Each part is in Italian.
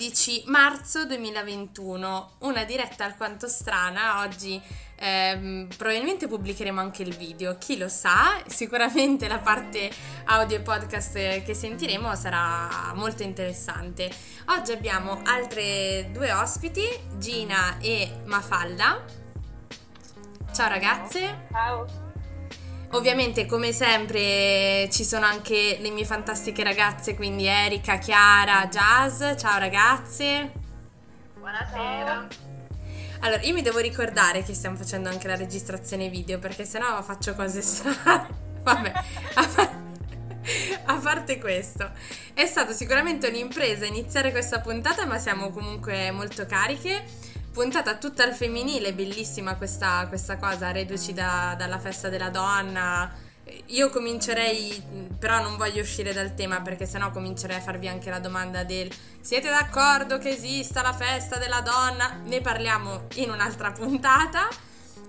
venerdì 12 marzo 2021, una diretta alquanto strana, oggi ehm, probabilmente pubblicheremo anche il video, chi lo sa, sicuramente la parte audio e podcast che sentiremo sarà molto interessante. Oggi abbiamo altre due ospiti, Gina e Mafalda. Ciao ragazze. Ciao. Ovviamente, come sempre, ci sono anche le mie fantastiche ragazze, quindi Erika, Chiara, Jazz. Ciao ragazze. Buonasera. Allora, io mi devo ricordare che stiamo facendo anche la registrazione video, perché sennò faccio cose strane. Vabbè, a, par- a parte questo, è stato sicuramente un'impresa iniziare questa puntata, ma siamo comunque molto cariche puntata tutta al femminile, bellissima questa, questa cosa, reduci da, dalla festa della donna. Io comincerei, però non voglio uscire dal tema perché sennò comincerei a farvi anche la domanda del siete d'accordo che esista la festa della donna? Ne parliamo in un'altra puntata.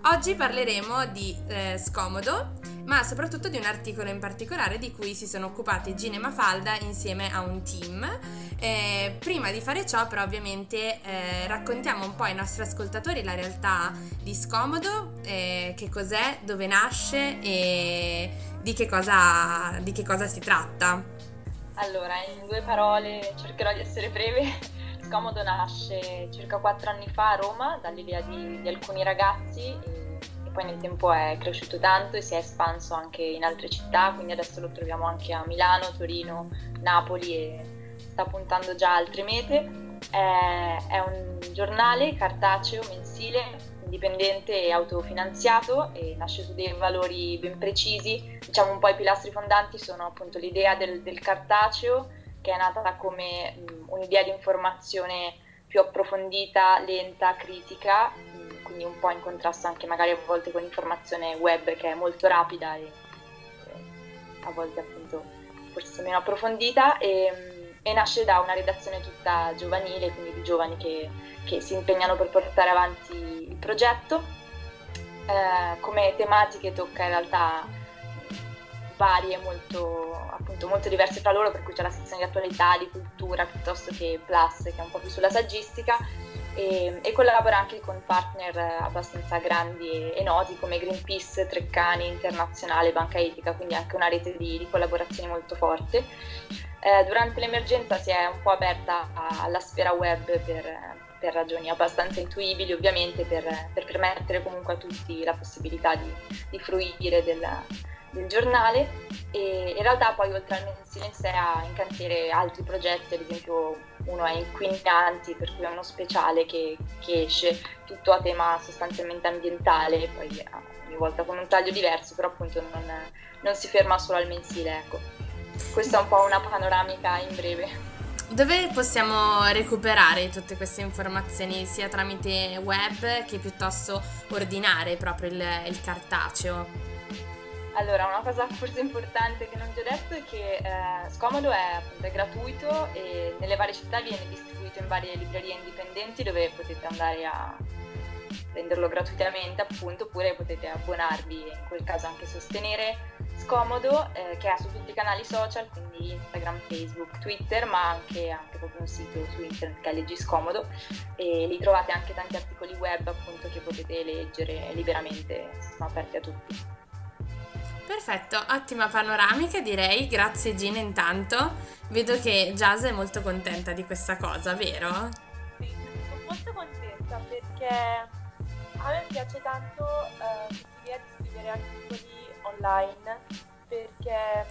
Oggi parleremo di eh, scomodo, ma soprattutto di un articolo in particolare di cui si sono occupati Gine Mafalda insieme a un team. Eh, prima di fare ciò, però, ovviamente eh, raccontiamo un po' ai nostri ascoltatori la realtà di Scomodo, eh, che cos'è, dove nasce e di che cosa, di che cosa si tratta. Allora, in due parole cercherò di essere breve. Scomodo nasce circa quattro anni fa a Roma dall'idea di, di alcuni ragazzi poi nel tempo è cresciuto tanto e si è espanso anche in altre città, quindi adesso lo troviamo anche a Milano, Torino, Napoli e sta puntando già a altre mete. È, un giornale cartaceo mensile, indipendente e autofinanziato e nasce su dei valori ben precisi. Diciamo un po' i pilastri fondanti sono appunto l'idea del, del cartaceo che è nata come mh, un'idea di informazione più approfondita, lenta, critica, quindi un po' in contrasto anche magari a volte con l'informazione web che è molto rapida e, e a volte appunto forse meno approfondita e, mh, e, nasce da una redazione tutta giovanile, quindi di giovani che, che si impegnano per portare avanti il progetto. Eh, come tematiche tocca in realtà varie, molto, appunto, molto diverse tra loro, per cui c'è la sezione di attualità, di cultura, piuttosto che Plus, che è un po' più sulla saggistica, e, e collabora anche con partner abbastanza grandi e, noti come Greenpeace, Treccani, Internazionale, Banca Etica, quindi anche una rete di, di collaborazioni molto forte. Eh, durante l'emergenza si è un po' aperta alla sfera web per, per ragioni abbastanza intuibili ovviamente, per, per, permettere comunque a tutti la possibilità di, di fruire della, del giornale e in realtà poi oltre al mensile in sé ha in cantiere altri progetti, ad esempio uno è Inquinanti per cui è uno speciale che, che esce tutto a tema sostanzialmente ambientale, poi ogni volta con un taglio diverso, però appunto non, non si ferma solo al mensile. Ecco. Questa è un po' una panoramica in breve. Dove possiamo recuperare tutte queste informazioni sia tramite web che piuttosto ordinare proprio il, il cartaceo? Allora, una cosa forse importante che non ti ho detto è che eh, Scomodo è, appunto, è gratuito e nelle varie città viene distribuito in varie librerie indipendenti dove potete andare a prenderlo gratuitamente appunto oppure potete abbonarvi e in quel caso anche sostenere Scomodo eh, che ha su tutti i canali social quindi Instagram, Facebook, Twitter ma anche, anche proprio un sito su internet che è Leggi Scomodo e lì trovate anche tanti articoli web appunto che potete leggere liberamente sono aperti a tutti. Perfetto, ottima panoramica direi, grazie Gina intanto. Vedo che Jazz è molto contenta di questa cosa, vero? Sì, sono molto contenta perché a me piace tanto uh, l'idea di scrivere articoli online perché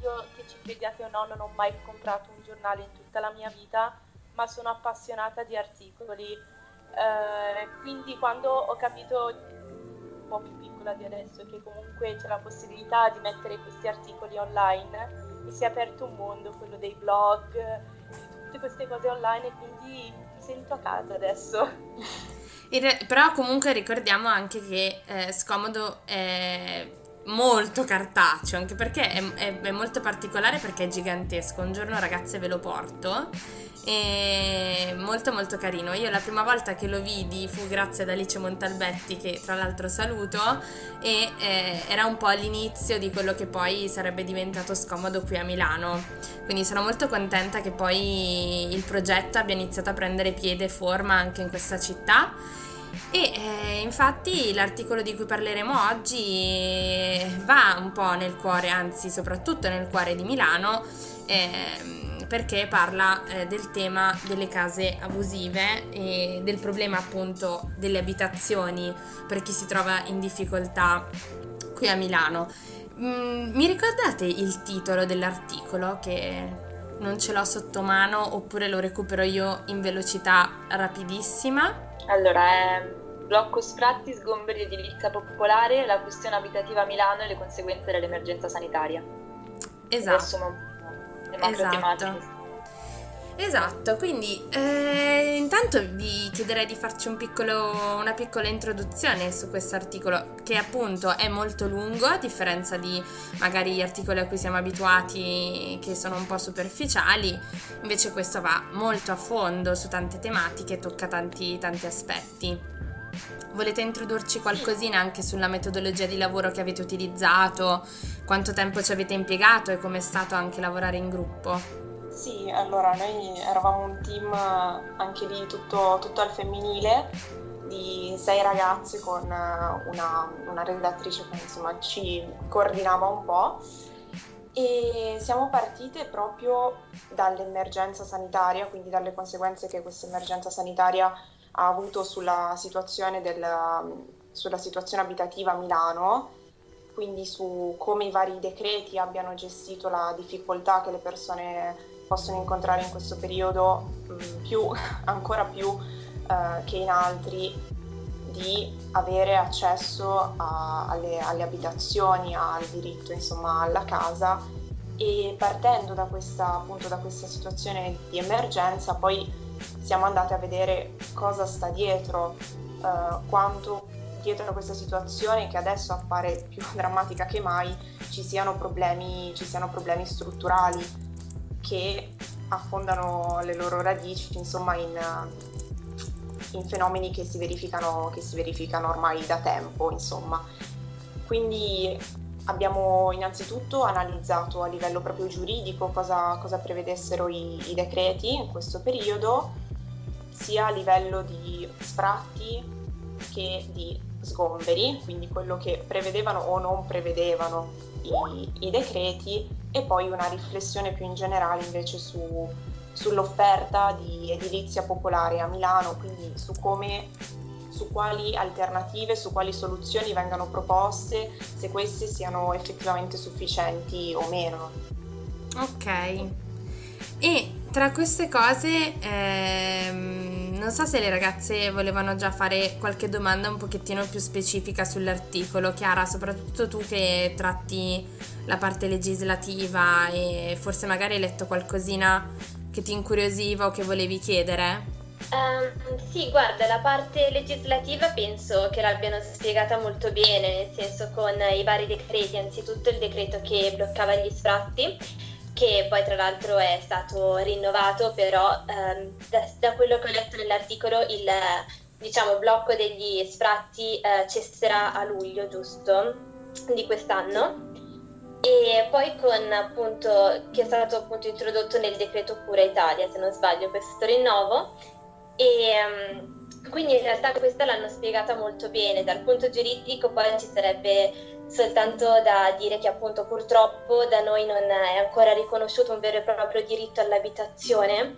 io che ci crediate o no non ho mai comprato un giornale in tutta la mia vita ma sono appassionata di articoli uh, quindi quando ho capito un po' più piccola di adesso, che comunque c'è la possibilità di mettere questi articoli online e si è aperto un mondo, quello dei blog, tutte queste cose online quindi mi sento a casa adesso. Re- però comunque ricordiamo anche che eh, Scomodo è molto cartaceo, anche perché è, è, è, molto particolare perché è gigantesco. Un giorno ragazze ve lo porto. E molto molto carino. Io la prima volta che lo vidi fu grazie ad Alice Montalbetti, che tra l'altro saluto, e eh, era un po' all'inizio di quello che poi sarebbe diventato scomodo qui a Milano. Quindi sono molto contenta che poi il progetto abbia iniziato a prendere piede e forma anche in questa città e eh, infatti l'articolo di cui parleremo oggi va un po' nel cuore, anzi soprattutto nel cuore di Milano, eh, perché parla eh, del tema delle case abusive e del problema appunto delle abitazioni per chi si trova in difficoltà qui a Milano. Mm, mi ricordate il titolo dell'articolo che non ce l'ho sotto mano oppure lo recupero io in velocità rapidissima? Allora, è blocco sfratti, sgomberi edilizia popolare, la questione abitativa a Milano e le conseguenze dell'emergenza sanitaria. Esatto. Esatto. Esatto, quindi eh, intanto vi chiederei di farci un piccolo, una piccola introduzione su questo articolo che appunto è molto lungo a differenza di magari gli articoli a cui siamo abituati che sono un po' superficiali, invece questo va molto a fondo su tante tematiche tocca tanti, tanti aspetti. Volete introdurci qualcosina anche sulla metodologia di lavoro che avete utilizzato, quanto tempo ci avete impiegato e com'è stato anche lavorare in gruppo? Sì, allora noi eravamo un team anche lì tutto, tutto al femminile di sei ragazze con una, una redattrice che insomma ci coordinava un po' e siamo partite proprio dall'emergenza sanitaria, quindi dalle conseguenze che questa emergenza sanitaria ha avuto sulla situazione, del, sulla situazione abitativa a Milano, quindi su come i vari decreti abbiano gestito la difficoltà che le persone possono incontrare in questo periodo mm, più, ancora più eh, che in altri di avere accesso a, alle, alle, abitazioni, al diritto insomma alla casa. E partendo da questa, appunto, da questa situazione di emergenza poi siamo andati a vedere cosa sta dietro, eh, quanto dietro a questa situazione che adesso appare più drammatica che mai ci siano problemi, ci siano problemi strutturali che affondano le loro radici insomma, in, in, fenomeni che si, verificano, che si verificano ormai da tempo. Insomma. Quindi abbiamo innanzitutto analizzato a livello proprio giuridico cosa, cosa prevedessero i, i, decreti in questo periodo, sia a livello di sfratti che di sgomberi, quindi quello che prevedevano o non prevedevano i, i decreti e poi una riflessione più in generale invece su, sull'offerta di edilizia popolare a Milano, quindi su come su quali alternative, su quali soluzioni vengano proposte, se queste siano effettivamente sufficienti o meno. Ok. E tra queste cose, ehm, non so se le ragazze volevano già fare qualche domanda un pochettino più specifica sull'articolo. Chiara, soprattutto tu che tratti la parte legislativa e forse magari hai letto qualcosina che ti incuriosiva o che volevi chiedere? Um, sì, guarda, la parte legislativa penso che l'abbiano spiegata molto bene, nel senso con i vari decreti, anzitutto il decreto che bloccava gli sfratti, che poi tra l'altro è stato rinnovato, però um, da, da, quello che ho letto nell'articolo il diciamo, blocco degli sfratti uh, cesserà a luglio, giusto, di quest'anno. E poi con appunto che è stato appunto introdotto nel decreto Cura Italia, se non sbaglio, questo rinnovo. E um, quindi in realtà questa l'hanno spiegata molto bene, dal punto giuridico poi ci sarebbe soltanto da dire che appunto purtroppo da noi non è ancora riconosciuto un vero e proprio diritto all'abitazione,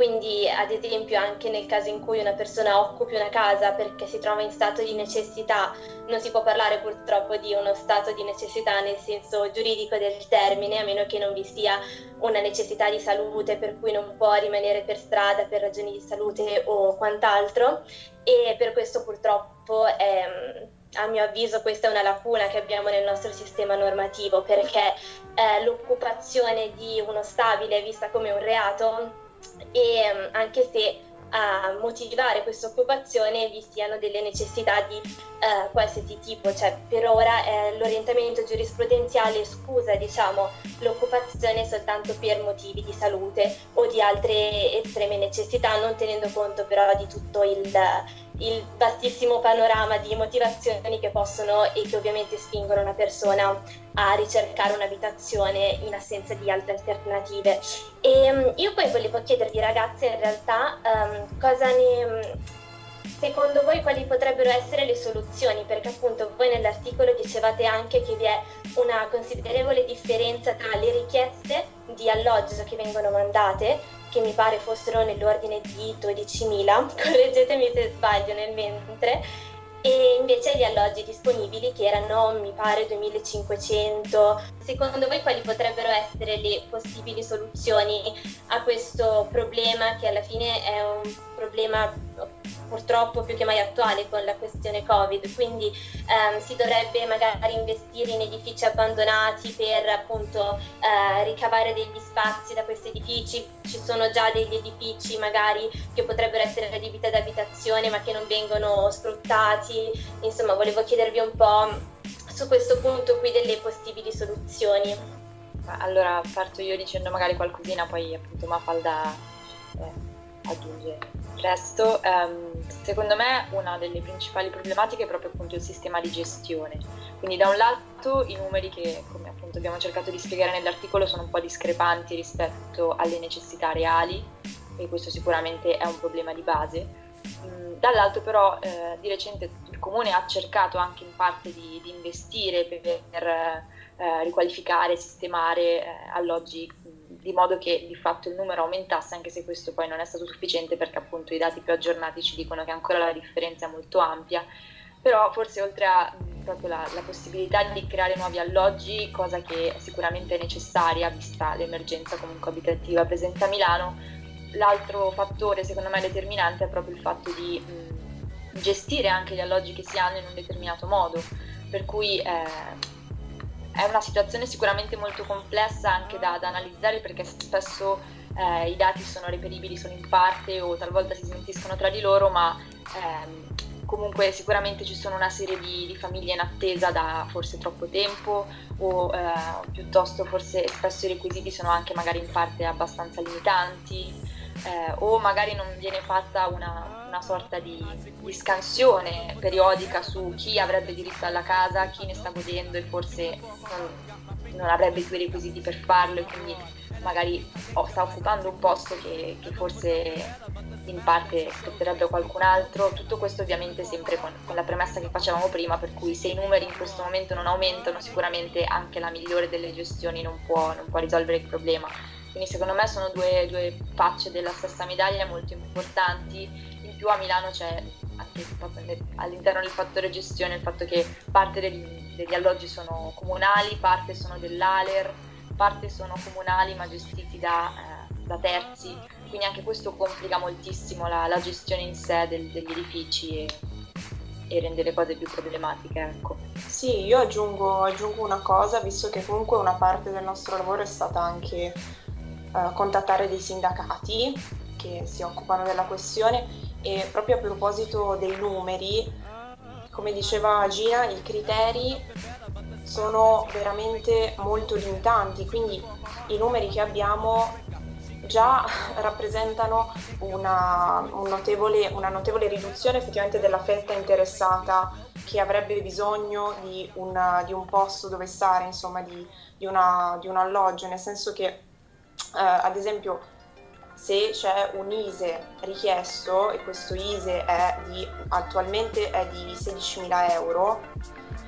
quindi ad esempio anche nel caso in cui una persona occupi una casa perché si trova in stato di necessità, non si può parlare purtroppo di uno stato di necessità nel senso giuridico del termine, a meno che non vi sia una necessità di salute per cui non può rimanere per strada per ragioni di salute o quant'altro. E per questo purtroppo è a mio avviso questa è una lacuna che abbiamo nel nostro sistema normativo perché eh, l'occupazione di uno stabile vista come un reato e mm, anche se a motivare questa occupazione vi siano delle necessità di eh, qualsiasi tipo, cioè per ora eh, l'orientamento giurisprudenziale scusa diciamo, l'occupazione soltanto per motivi di salute o di altre estreme necessità, non tenendo conto però di tutto il, il vastissimo panorama di motivazioni che possono e che ovviamente spingono una persona a ricercare un'abitazione in assenza di altre alternative. E um, io poi volevo chiedervi ragazze in realtà um, cosa ne... Secondo voi quali potrebbero essere le soluzioni? Perché appunto voi nell'articolo dicevate anche che vi è una considerevole differenza tra le richieste di alloggio che vengono mandate che mi pare fossero nell'ordine di 12.000, correggetemi se sbaglio nel mentre, e invece gli alloggi disponibili che erano mi pare 2500. Secondo voi quali potrebbero essere le possibili soluzioni a questo problema che alla fine è un problema purtroppo più che mai attuale con la questione Covid, quindi ehm, si dovrebbe magari investire in edifici abbandonati per appunto eh, ricavare degli spazi da questi edifici, ci sono già degli edifici magari che potrebbero essere adibiti ad abitazione ma che non vengono sfruttati, insomma volevo chiedervi un po' su questo punto qui delle possibili soluzioni. Allora parto io dicendo magari qualcosina, poi appunto Mafalda eh, aggiunge resto, ehm, secondo me una delle principali problematiche è proprio appunto il sistema di gestione. Quindi da un lato i numeri che, come appunto abbiamo cercato di spiegare nell'articolo, sono un po' discrepanti rispetto alle necessità reali e questo sicuramente è un problema di base. Mm, dall'altro però eh, di recente il comune ha cercato anche in parte di, di investire per, per eh, riqualificare, sistemare eh, alloggi di modo che di fatto il numero aumentasse, anche se questo poi non è stato sufficiente perché appunto i dati più aggiornati ci dicono che ancora la differenza è molto ampia, però forse oltre a proprio la, la possibilità di creare nuovi alloggi, cosa che sicuramente è necessaria vista l'emergenza comunque abitativa presente a Milano, l'altro fattore secondo me determinante è proprio il fatto di mh, gestire anche gli alloggi che si hanno in un determinato modo, per cui eh, è una situazione sicuramente molto complessa anche da, da analizzare perché spesso eh, i dati sono reperibili solo in parte o talvolta si smentiscono tra di loro, ma ehm, comunque sicuramente ci sono una serie di, di, famiglie in attesa da forse troppo tempo o eh, piuttosto forse spesso i requisiti sono anche magari in parte abbastanza limitanti eh, o magari non viene fatta una, una sorta di, di, scansione periodica su chi avrebbe diritto alla casa, chi ne sta godendo e forse non, non avrebbe più i requisiti per farlo e quindi magari oh, sta occupando un posto che, che, forse in parte spetterebbe a qualcun altro. Tutto questo ovviamente sempre con, con, la premessa che facevamo prima, per cui se i numeri in questo momento non aumentano, sicuramente anche la migliore delle gestioni non può, non può risolvere il problema quindi secondo me sono due, due facce della stessa medaglia molto importanti. In più a Milano c'è anche all'interno del fattore gestione il fatto che parte degli, degli alloggi sono comunali, parte sono dell'ALER, parte sono comunali ma gestiti da, eh, da terzi, quindi anche questo complica moltissimo la, la gestione in sé del, degli edifici e, e, rende le cose più problematiche. Ecco. Sì, io aggiungo, aggiungo una cosa, visto che comunque una parte del nostro lavoro è stata anche eh, contattare dei sindacati che si occupano della questione e proprio a proposito dei numeri, come diceva Gina, i criteri sono veramente molto limitanti, quindi i numeri che abbiamo già rappresentano una, un notevole, una notevole riduzione effettivamente della fetta interessata che avrebbe bisogno di, una, di un posto dove stare, insomma di, di, una, di un alloggio, nel senso che ad esempio se c'è un ISE richiesto e questo ISE è di, attualmente è di 16.000 euro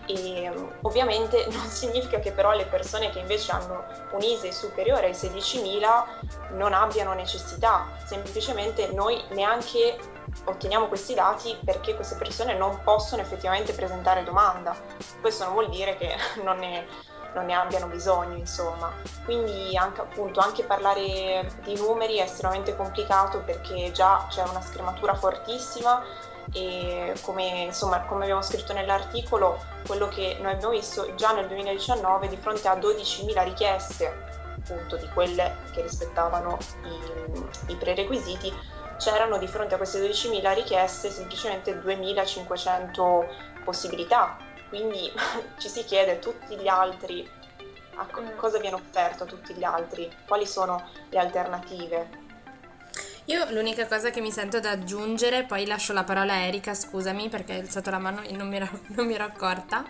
e ovviamente non significa che però le persone che invece hanno un ISE superiore ai 16.000 non abbiano necessità, semplicemente noi neanche otteniamo questi dati perché queste persone non possono effettivamente presentare domanda. Questo non vuol dire che non ne, non ne abbiano bisogno, insomma. Quindi anche, appunto, anche parlare di numeri è estremamente complicato perché già c'è una scrematura fortissima e come, insomma, come abbiamo scritto nell'articolo, quello che noi abbiamo visto già nel 2019 di fronte a 12.000 richieste appunto di quelle che rispettavano i, i prerequisiti, c'erano di fronte a queste 12.000 richieste semplicemente 2.500 possibilità. Quindi ci si chiede tutti gli altri, a co- cosa viene offerto a tutti gli altri, quali sono le alternative. Io l'unica cosa che mi sento da aggiungere, poi lascio la parola a Erika, scusami perché hai alzato la mano e non mi ero, non mi ero accorta.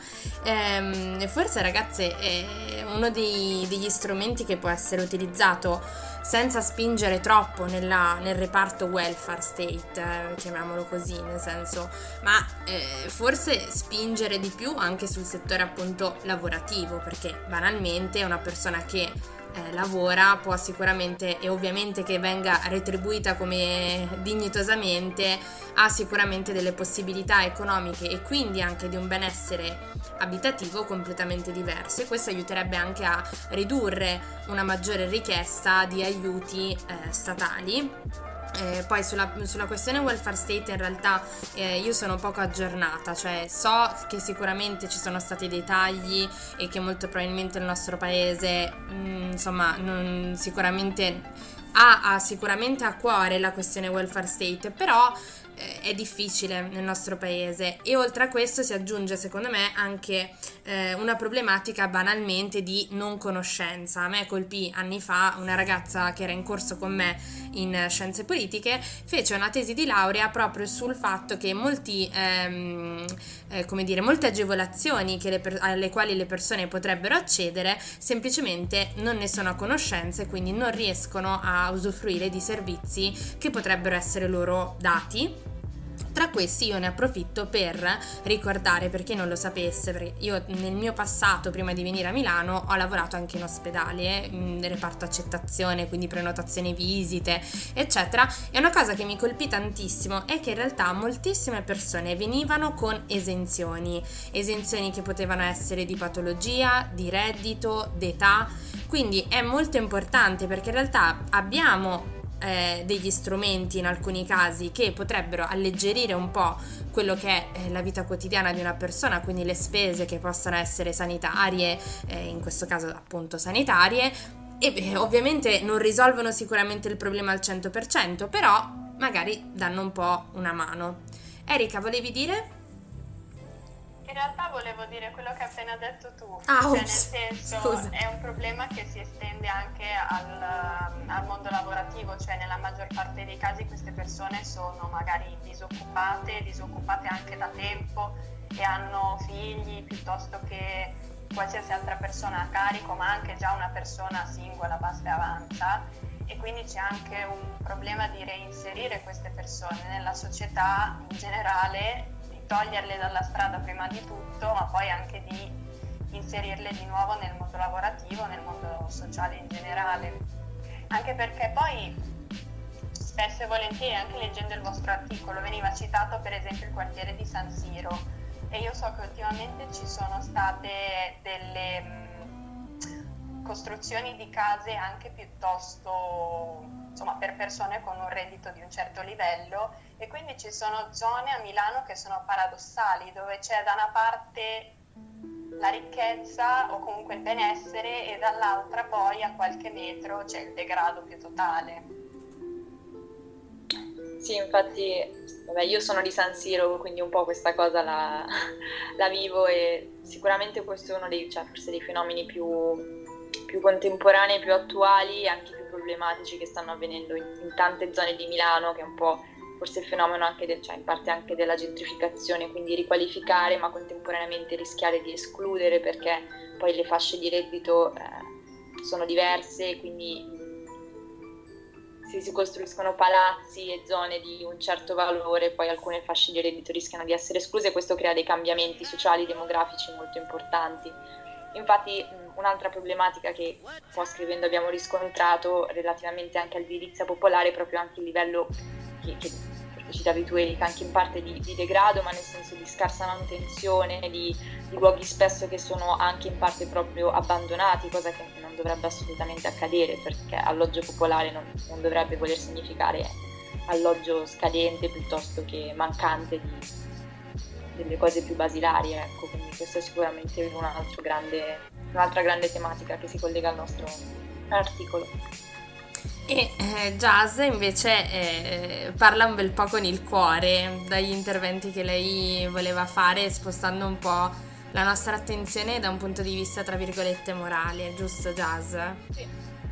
Ehm, forse ragazze è uno dei, degli strumenti che può essere utilizzato senza spingere troppo nella, nel reparto welfare state, eh, chiamiamolo così, nel senso, ma eh, forse spingere di più anche sul settore appunto lavorativo, perché banalmente una persona che eh, lavora può sicuramente e ovviamente che venga retribuita come dignitosamente ha sicuramente delle possibilità economiche e quindi anche di un benessere abitativo completamente diverso e questo aiuterebbe anche a ridurre una maggiore richiesta di aiuti eh, statali eh, poi sulla, sulla, questione welfare state in realtà eh, io sono poco aggiornata, cioè so che sicuramente ci sono stati dei tagli e che molto probabilmente il nostro paese mh, mm, insomma non, sicuramente ha, ha, sicuramente a cuore la questione welfare state, però è difficile nel nostro paese e oltre a questo si aggiunge secondo me anche eh, una problematica banalmente di non conoscenza. A me colpì anni fa una ragazza che era in corso con me in scienze politiche, fece una tesi di laurea proprio sul fatto che molti, ehm, eh, come dire, molte agevolazioni per- alle quali le persone potrebbero accedere semplicemente non ne sono a conoscenza e quindi non riescono a usufruire di servizi che potrebbero essere loro dati tra questi io ne approfitto per ricordare, per chi non lo sapesse, perché io nel mio passato, prima di venire a Milano, ho lavorato anche in ospedale, nel reparto accettazione, quindi prenotazione visite, eccetera. E una cosa che mi colpì tantissimo è che in realtà moltissime persone venivano con esenzioni, esenzioni che potevano essere di patologia, di reddito, d'età. Quindi è molto importante perché in realtà abbiamo eh, degli strumenti in alcuni casi che potrebbero alleggerire un po' quello che è eh, la vita quotidiana di una persona, quindi le spese che possono essere sanitarie, eh, in questo caso appunto sanitarie, e beh, ovviamente non risolvono sicuramente il problema al 100%, però magari danno un po' una mano. Erika, volevi dire? In realtà volevo dire quello che hai appena detto tu, ah, cioè nel senso Scusa. è un problema che si estende anche al, al, mondo lavorativo, cioè nella maggior parte dei casi queste persone sono magari disoccupate, disoccupate anche da tempo e hanno figli piuttosto che qualsiasi altra persona a carico, ma anche già una persona singola basta e avanza e quindi c'è anche un problema di reinserire queste persone nella società in generale toglierle dalla strada prima di tutto, ma poi anche di inserirle di nuovo nel mondo lavorativo, nel mondo sociale in generale. Anche perché poi spesso e volentieri, anche leggendo il vostro articolo, veniva citato per esempio il quartiere di San Siro e io so che ultimamente ci sono state delle mh, costruzioni di case anche piuttosto insomma, per persone con un reddito di un certo livello e quindi ci sono zone a Milano che sono paradossali, dove c'è da una parte la ricchezza o comunque il benessere e dall'altra poi a qualche metro c'è il degrado più totale. Sì, infatti vabbè, io sono di San Siro, quindi un po' questa cosa la, la vivo e sicuramente questo è uno dei, cioè, dei fenomeni più, più contemporanei, più attuali e anche più problematici che stanno avvenendo in, in tante zone di Milano, che è un po' forse il fenomeno anche del, cioè in parte anche della gentrificazione, quindi riqualificare ma contemporaneamente rischiare di escludere perché poi le fasce di reddito eh, sono diverse, quindi se si costruiscono palazzi e zone di un certo valore, poi alcune fasce di reddito rischiano di essere escluse e questo crea dei cambiamenti sociali e demografici molto importanti. Infatti un'altra problematica che po' scrivendo abbiamo riscontrato relativamente anche all'edilizia popolare è proprio anche il livello che, che citavi tu Erika, anche in parte di, di, degrado, ma nel senso di scarsa manutenzione, di, di, luoghi spesso che sono anche in parte proprio abbandonati, cosa che non dovrebbe assolutamente accadere perché alloggio popolare non, non dovrebbe voler significare alloggio scadente piuttosto che mancante di, delle cose più basilari, ecco, quindi questa è sicuramente un grande, un'altra grande tematica che si collega al nostro articolo. E eh, Jazz invece eh, parla un bel po' con il cuore dagli interventi che lei voleva fare, spostando un po' la nostra attenzione da un punto di vista, tra virgolette, morale, giusto Jazz? Sì,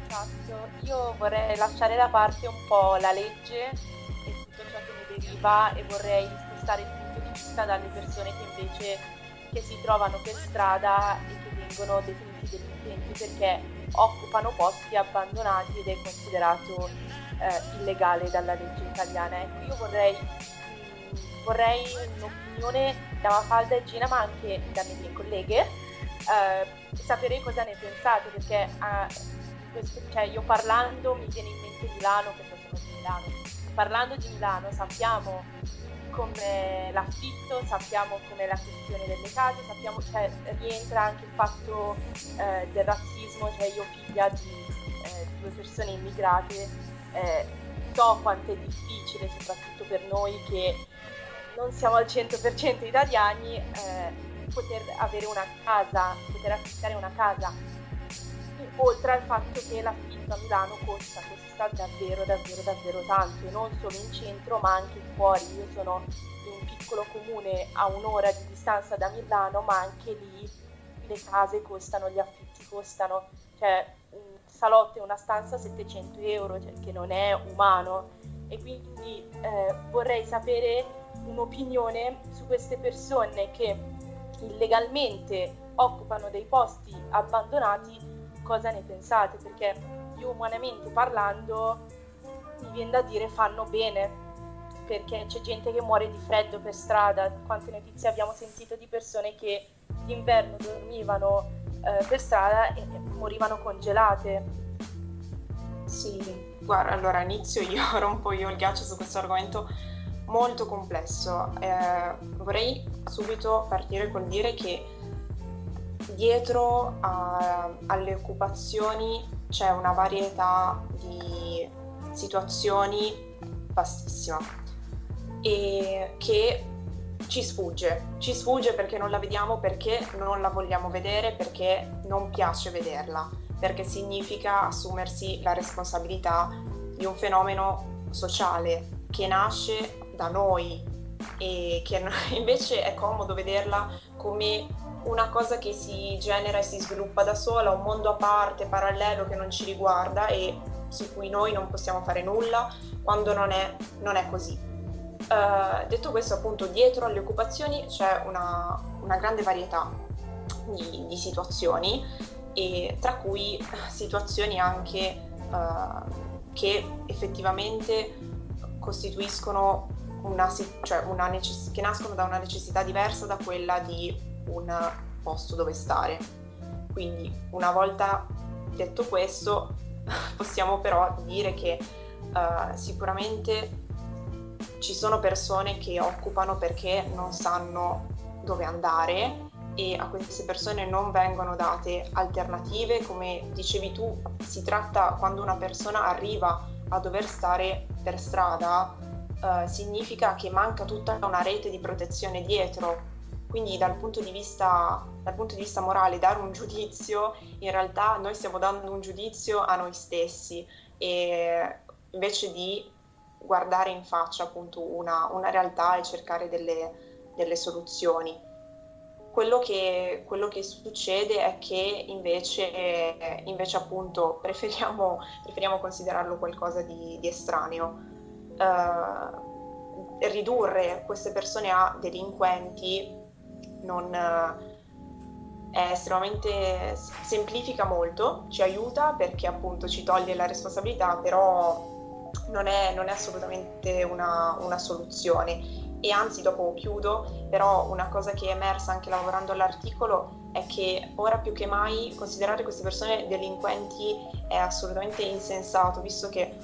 esatto. Io vorrei lasciare da parte un po' la legge e tutto ciò che ne deriva e vorrei spostare il punto di vista dalle persone che invece che si trovano per strada e che vengono definiti delinquenti perché occupano posti abbandonati ed è considerato eh, illegale dalla legge italiana. Ecco, io vorrei, mm, vorrei un'opinione da Mafalda e Gina, ma anche da mie colleghe, eh, sapere cosa ne pensate, perché eh, questo, cioè, io parlando mi viene in mente Milano, perché sono di Milano, parlando di Milano sappiamo come l'affitto, sappiamo come la questione delle case, sappiamo cioè, rientra anche il fatto eh, del razzismo, cioè io figlia di eh, due persone immigrate, eh, so quanto è difficile, soprattutto per noi che non siamo al 100% italiani, eh, poter avere una casa, poter affittare una casa, oltre al fatto che l'affitto a Milano costa, costa davvero davvero davvero tanto non solo in centro ma anche fuori. Io sono in un piccolo comune a un'ora di distanza da Milano ma anche lì le case costano, gli affitti costano, cioè un salotto e una stanza 700 euro, cioè, che non è umano e quindi eh, vorrei sapere un'opinione su queste persone che illegalmente occupano dei posti abbandonati, cosa ne pensate? Perché più umanamente parlando, mi viene da dire fanno bene, perché c'è gente che muore di freddo per strada, quante notizie abbiamo sentito di persone che d'inverno dormivano eh, per strada e morivano congelate. Sì, guarda, allora inizio io, rompo io il ghiaccio su questo argomento molto complesso. Eh, vorrei subito partire col dire che dietro a, alle occupazioni c'è una varietà di situazioni vastissima e che ci sfugge, ci sfugge perché non la vediamo, perché non la vogliamo vedere, perché non piace vederla, perché significa assumersi la responsabilità di un fenomeno sociale che nasce da noi e che invece è comodo vederla come una cosa che si genera e si sviluppa da sola, un mondo a parte, parallelo che non ci riguarda e su cui noi non possiamo fare nulla quando non è, non è così. Uh, detto questo, appunto, dietro alle occupazioni c'è una, una grande varietà di, di, situazioni, tra cui situazioni anche uh, che effettivamente costituiscono una, cioè una necess- che nascono da una necessità diversa da quella di un posto dove stare. Quindi una volta detto questo possiamo però dire che uh, sicuramente ci sono persone che occupano perché non sanno dove andare e a queste persone non vengono date alternative, come dicevi tu, si tratta quando una persona arriva a dover stare per strada, uh, significa che manca tutta una rete di protezione dietro quindi dal punto, vista, dal punto di vista morale dare un giudizio, in realtà noi stiamo dando un giudizio a noi stessi e invece di guardare in faccia appunto una, una realtà e cercare delle, delle soluzioni. Quello che, quello che, succede è che invece, invece appunto preferiamo, preferiamo, considerarlo qualcosa di, di estraneo. Uh, ridurre queste persone a delinquenti non è estremamente semplifica molto, ci aiuta perché appunto ci toglie la responsabilità, però non è, non è assolutamente una, una, soluzione. E anzi, dopo chiudo, però una cosa che è emersa anche lavorando all'articolo è che ora più che mai considerare queste persone delinquenti è assolutamente insensato, visto che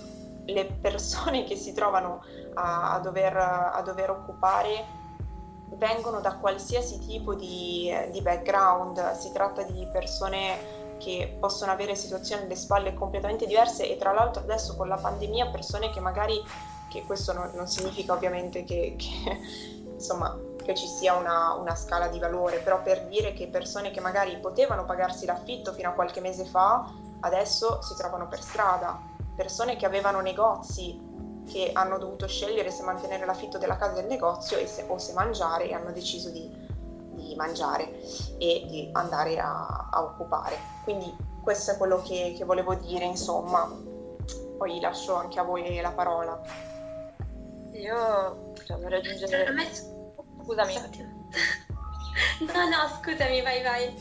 le persone che si trovano a, a, dover, a dover occupare vengono da qualsiasi tipo di, di, background, si tratta di persone che possono avere situazioni alle spalle completamente diverse e tra l'altro adesso con la pandemia persone che magari, che questo non, non significa ovviamente che, che, insomma, che ci sia una, una, scala di valore, però per dire che persone che magari potevano pagarsi l'affitto fino a qualche mese fa, adesso si trovano per strada. Persone che avevano negozi che hanno dovuto scegliere se mantenere l'affitto della casa del negozio se, o se mangiare e hanno deciso di, di mangiare e di andare a, a, occupare. Quindi questo è quello che, che volevo dire, insomma. Poi lascio anche a voi la parola. Io cioè, vorrei aggiungere... Scusami. No, no, scusami, vai, vai.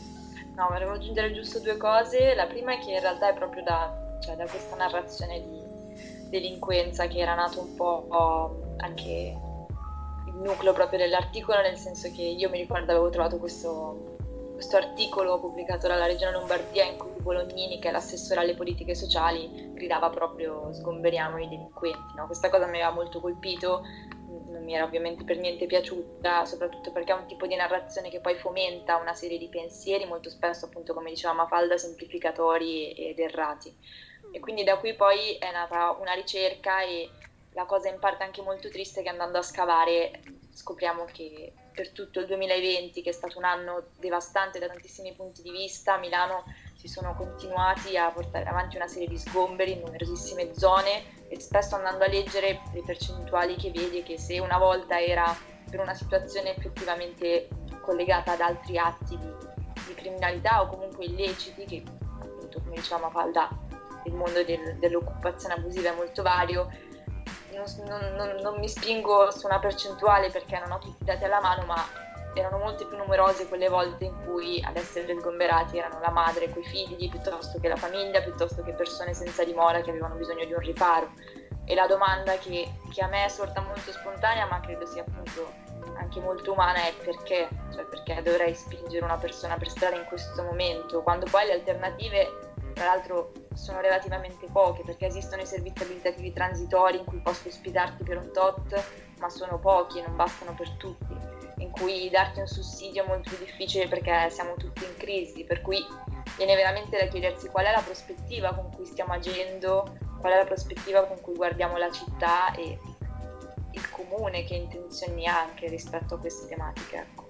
No, volevo aggiungere giusto due cose. La prima è che in realtà è proprio da, cioè, da questa narrazione di delinquenza che era nato un po' anche il nucleo proprio dell'articolo, nel senso che io mi ricordo avevo trovato questo, questo articolo pubblicato dalla Regione Lombardia in cui Bolognini, che è l'assessore alle politiche sociali, gridava proprio sgomberiamo i delinquenti. No? Questa cosa mi aveva molto colpito, non mi era ovviamente per niente piaciuta, soprattutto perché è un tipo di narrazione che poi fomenta una serie di pensieri, molto spesso appunto come diceva Mafalda, semplificatori ed errati. E quindi da qui poi è nata una ricerca e la cosa in parte anche molto triste è che andando a scavare scopriamo che per tutto il 2020, che è stato un anno devastante da tantissimi punti di vista, a Milano si sono continuati a portare avanti una serie di sgomberi in numerosissime zone e spesso andando a leggere le percentuali che vedi che se una volta era per una situazione effettivamente collegata ad altri atti di, di criminalità o comunque illeciti, che appunto come diceva Mafalda il mondo del, dell'occupazione abusiva è molto vario, non, non, non, mi spingo su una percentuale perché non ho tutti i dati alla mano, ma erano molte più numerose quelle volte in cui ad essere sgomberati erano la madre con i figli, piuttosto che la famiglia, piuttosto che persone senza dimora che avevano bisogno di un riparo. E la domanda che, che a me è sorta molto spontanea, ma credo sia appunto anche molto umana, è perché? Cioè perché dovrei spingere una persona per strada in questo momento, quando poi le alternative tra l'altro sono relativamente poche perché esistono i servizi abilitativi transitori in cui posso ospitarti per un tot, ma sono pochi e non bastano per tutti, in cui darti un sussidio è molto difficile perché siamo tutti in crisi, per cui viene veramente da chiedersi qual è la prospettiva con cui stiamo agendo, qual è la prospettiva con cui guardiamo la città e il comune che intenzioni ha anche rispetto a queste tematiche. Ecco.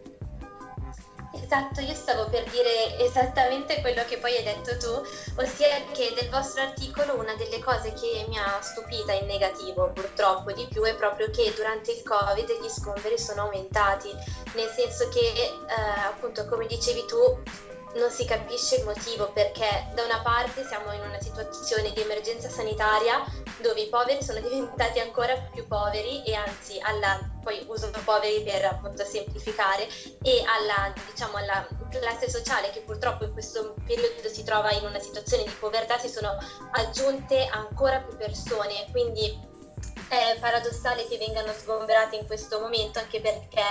Esatto, io stavo per dire esattamente quello che poi hai detto tu, ossia che del vostro articolo una delle cose che mi ha stupita in negativo purtroppo di più è proprio che durante il Covid gli scomberi sono aumentati, nel senso che eh, appunto come dicevi tu non si capisce il motivo perché da una parte siamo in una situazione di emergenza sanitaria dove i poveri sono diventati ancora più poveri e anzi alla, poi uso poveri per appunto semplificare e alla, diciamo, alla classe sociale che purtroppo in questo periodo si trova in una situazione di povertà si sono aggiunte ancora più persone. Quindi è paradossale che vengano sgomberati in questo momento anche perché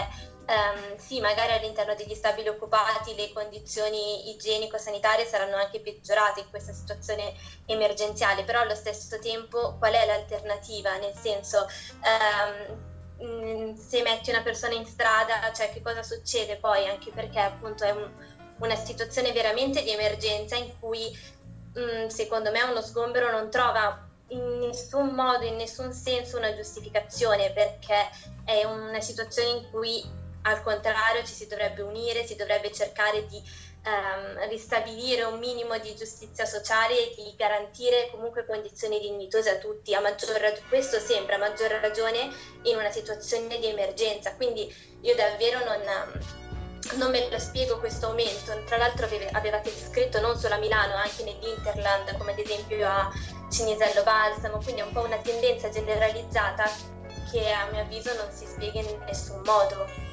Um, sì, magari all'interno degli stabili occupati le condizioni igienico-sanitarie saranno anche peggiorate in questa situazione emergenziale, però allo stesso tempo qual è l'alternativa? Nel senso, um, se metti una persona in strada, cioè che cosa succede poi? Anche perché appunto è un, una situazione veramente di emergenza in cui um, secondo me uno sgombero non trova in nessun modo, in nessun senso una giustificazione perché è una situazione in cui al contrario ci si dovrebbe unire, si dovrebbe cercare di um, ristabilire un minimo di giustizia sociale e di garantire comunque condizioni dignitose a tutti, a maggior ragione, questo sempre a maggior ragione in una situazione di emergenza. Quindi io davvero non, non me lo spiego questo aumento. Tra l'altro avevate scritto non solo a Milano, anche nell'Interland, come ad esempio a Cinisello Balsamo, quindi è un po' una tendenza generalizzata che a mio avviso non si spiega in nessun modo.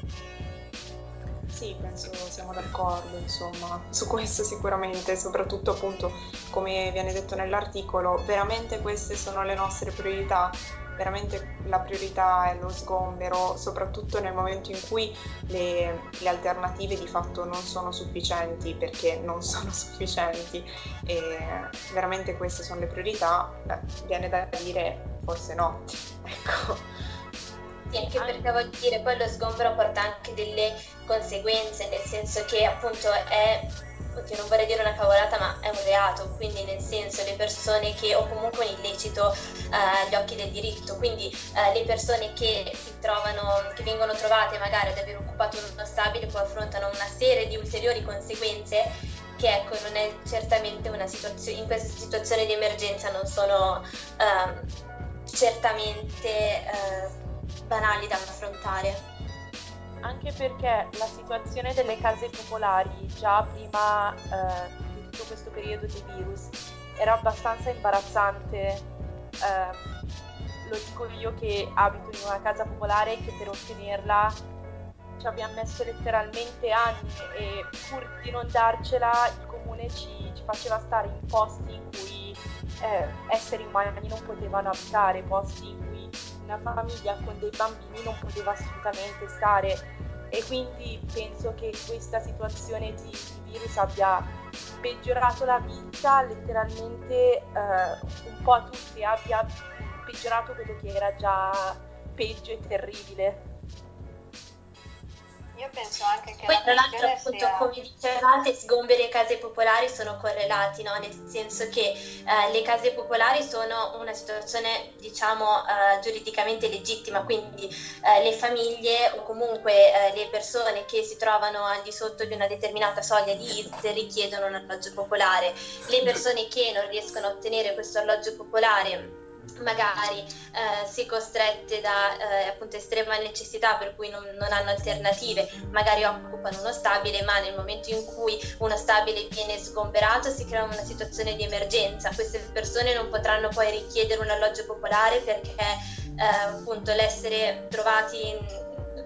Sì, penso siamo d'accordo, insomma, su questo sicuramente, soprattutto appunto come viene detto nell'articolo, veramente queste sono le nostre priorità, veramente la priorità è lo sgombero, soprattutto nel momento in cui le, le alternative di fatto non sono sufficienti, perché non sono sufficienti. E veramente queste sono le priorità, beh, viene da dire forse no, ecco. Sì, anche perché voglio dire, poi lo sgombero porta anche delle conseguenze, nel senso che appunto è, oddio non vorrei dire una cavolata, ma è un reato, quindi nel senso le persone che, o comunque un illecito eh, agli occhi del diritto, quindi eh, le persone che si trovano, che vengono trovate magari ad aver occupato uno stabile poi affrontano una serie di ulteriori conseguenze che ecco non è certamente una situazione, in questa situazione di emergenza non sono uh, certamente uh, banali da affrontare. Anche perché la situazione delle case popolari già prima uh, di tutto questo periodo di virus era abbastanza imbarazzante. Ehm, lo dico io che abito in una casa popolare che per ottenerla ci abbiamo messo letteralmente anni e pur di non darcela il comune ci, ci faceva stare in posti in cui eh, esseri umani non potevano abitare, posti in cui una famiglia con dei bambini non poteva assolutamente stare e quindi penso che questa situazione di, di virus abbia peggiorato la vita letteralmente eh, un po' a tutti, abbia peggiorato quello che era già peggio e terribile. Io penso anche che Poi tra l'altro appunto sia... come dicevate sgomberi e case popolari sono correlati, no? nel senso che eh, le case popolari sono una situazione diciamo eh, giuridicamente legittima, quindi eh, le famiglie o comunque eh, le persone che si trovano al di sotto di una determinata soglia di IS richiedono un alloggio popolare, le persone che non riescono a ottenere questo alloggio popolare magari eh, si costrette da eh, appunto estrema necessità per cui non, non, hanno alternative, magari occupano uno stabile, ma nel momento in cui uno stabile viene sgomberato si crea una situazione di emergenza. Queste persone non potranno poi richiedere un alloggio popolare perché eh, appunto l'essere trovati in,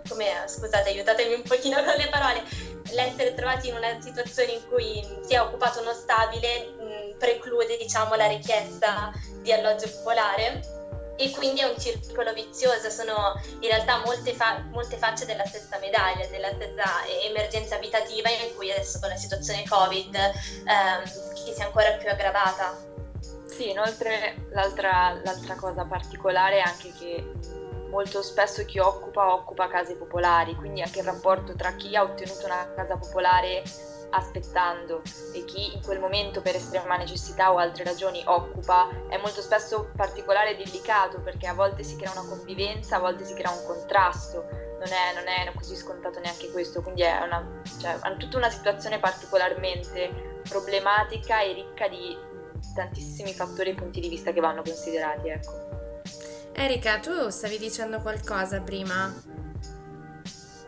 come scusate aiutatemi un pochino con le parole l'essere trovati in una situazione in cui si è occupato uno stabile preclude diciamo la richiesta di alloggio popolare e quindi è un circolo vizioso, sono in realtà molte, fa- molte facce della stessa medaglia, della stessa emergenza abitativa in cui adesso con la situazione Covid ehm, si è ancora più aggravata. Sì, inoltre l'altra, l'altra cosa particolare è anche che molto spesso chi occupa occupa case popolari, quindi anche il rapporto tra chi ha ottenuto una casa popolare aspettando e chi in quel momento per estrema necessità o altre ragioni occupa è molto spesso particolare e delicato perché a volte si crea una convivenza, a volte si crea un contrasto, non è, non è così scontato neanche questo, quindi è, una, cioè, è tutta una situazione particolarmente problematica e ricca di tantissimi fattori e punti di vista che vanno considerati. Ecco. Erika, tu stavi dicendo qualcosa prima?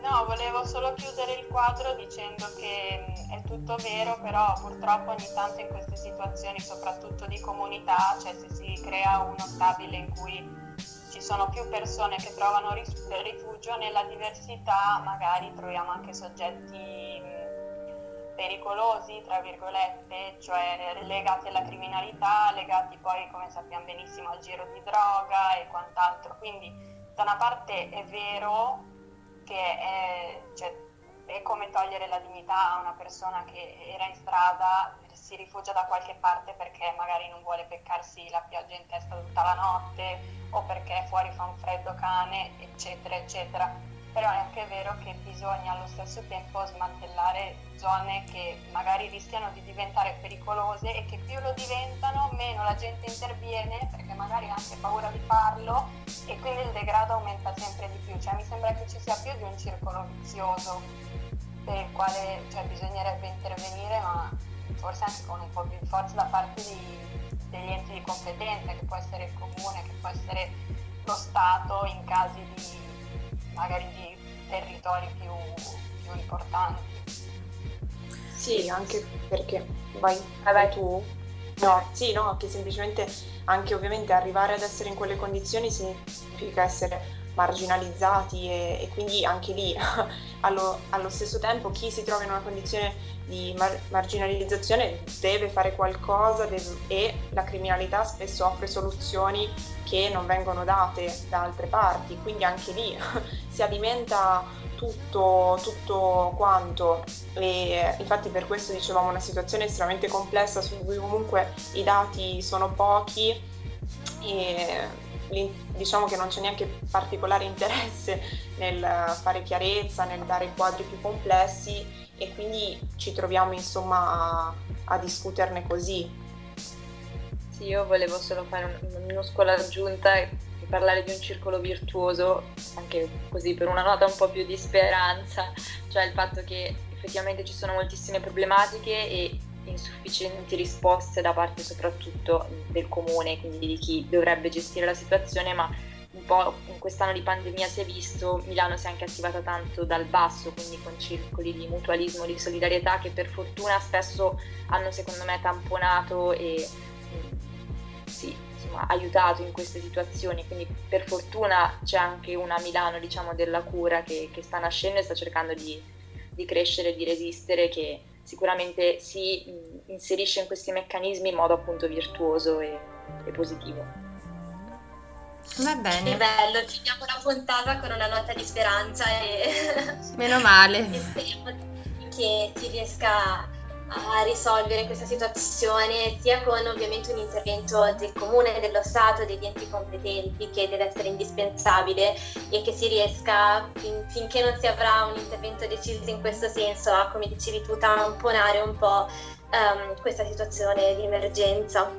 No, volevo solo chiudere il quadro dicendo che mm, è tutto vero, però purtroppo ogni tanto in queste situazioni, soprattutto di comunità, cioè se si crea uno stabile in cui ci sono più persone che trovano rifugio nella diversità, magari troviamo anche soggetti mm, pericolosi, tra virgolette, cioè legati alla criminalità, legati poi, come sappiamo benissimo, al giro di droga e quant'altro. Quindi da una parte è vero che è, cioè, è come togliere la dignità a una persona che era in strada, si rifugia da qualche parte perché magari non vuole beccarsi la pioggia in testa tutta la notte o perché fuori fa un freddo cane, eccetera, eccetera però è anche vero che bisogna allo stesso tempo smantellare zone che magari rischiano di diventare pericolose e che più lo diventano meno la gente interviene perché magari ha anche paura di farlo e quindi il degrado aumenta sempre di più, cioè mi sembra che ci sia più di un circolo vizioso per il quale cioè, bisognerebbe intervenire ma forse anche con un po' più di forza da parte di, degli enti di competenza che può essere il comune, che può essere lo Stato in casi di magari di territori più, più importanti. Sì, anche perché vai, vai, vai tu. No, sì, no, che semplicemente anche ovviamente arrivare ad essere in quelle condizioni significa essere marginalizzati e, e quindi anche lì allo, allo, stesso tempo chi si trova in una condizione di mar- marginalizzazione deve fare qualcosa deve, e la criminalità spesso offre soluzioni che non vengono date da altre parti, quindi anche lì si alimenta tutto, tutto quanto. E infatti per questo dicevamo una situazione estremamente complessa su cui comunque i dati sono pochi e diciamo che non c'è neanche particolare interesse nel fare chiarezza, nel dare quadri più complessi e quindi ci troviamo insomma a, a discuterne così. Sì, io volevo solo fare una minuscola aggiunta e parlare di un circolo virtuoso, anche così per una nota un po' più di speranza, cioè il fatto che effettivamente ci sono moltissime problematiche e insufficienti risposte da parte soprattutto del comune, quindi di chi dovrebbe gestire la situazione, ma un po' in quest'anno di pandemia si è visto, Milano si è anche attivata tanto dal basso, quindi con circoli di mutualismo, di solidarietà che per fortuna spesso hanno secondo me tamponato e sì, insomma, aiutato in queste situazioni, quindi per fortuna c'è anche una Milano diciamo, della cura che, che sta nascendo e sta cercando di, di crescere, di resistere, che sicuramente si inserisce in questi meccanismi in modo appunto virtuoso e, e positivo. Va bene. Che bello, chiudiamo la puntata con una nota di speranza e... Meno male. e speriamo che si riesca a risolvere questa situazione sia con ovviamente un intervento del comune, dello Stato, degli enti competenti che deve essere indispensabile e che si riesca fin, finché non si avrà un intervento deciso in questo senso a, come dicevi tu, tamponare un po' um, questa situazione di emergenza.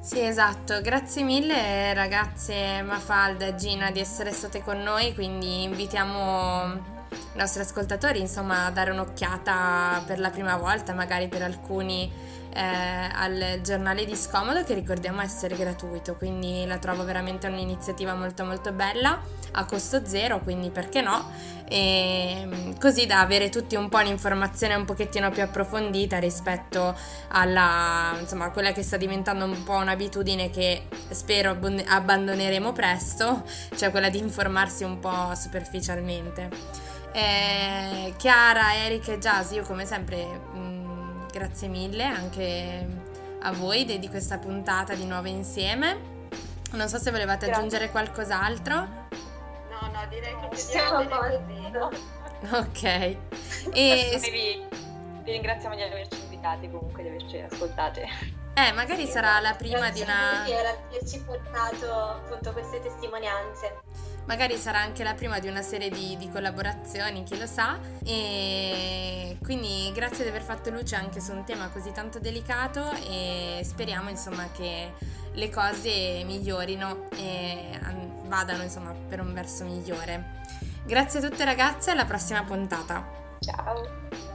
Sì, esatto. Grazie mille ragazze Mafalda e Gina di essere state con noi, quindi invitiamo i nostri ascoltatori insomma a dare un'occhiata per la prima volta, magari per alcuni eh, al giornale di Scomodo che ricordiamo essere gratuito, quindi la trovo veramente un'iniziativa molto molto bella a costo zero, quindi perché no? E mm, così da avere tutti un po' un'informazione un pochettino più approfondita rispetto alla insomma quella che sta diventando un po' un'abitudine che spero abbandoneremo presto, cioè quella di informarsi un po' superficialmente. Eh, Chiara, Erika e Jazz, io come sempre mh, mm, grazie mille anche a voi di questa puntata di nuovo insieme. Non so se volevate grazie. aggiungere qualcos'altro. No, no, direi che chiudiamo così. Ok. E... vi, vi ringraziamo di averci invitati, comunque di averci ascoltate. Eh, magari sì, sarà la prima di una... Grazie per averci portato appunto queste testimonianze magari sarà anche la prima di una serie di, di, collaborazioni, chi lo sa. E quindi grazie di aver fatto luce anche su un tema così tanto delicato e speriamo insomma che le cose migliorino e vadano insomma per un verso migliore. Grazie a tutte ragazze, alla prossima puntata. Ciao!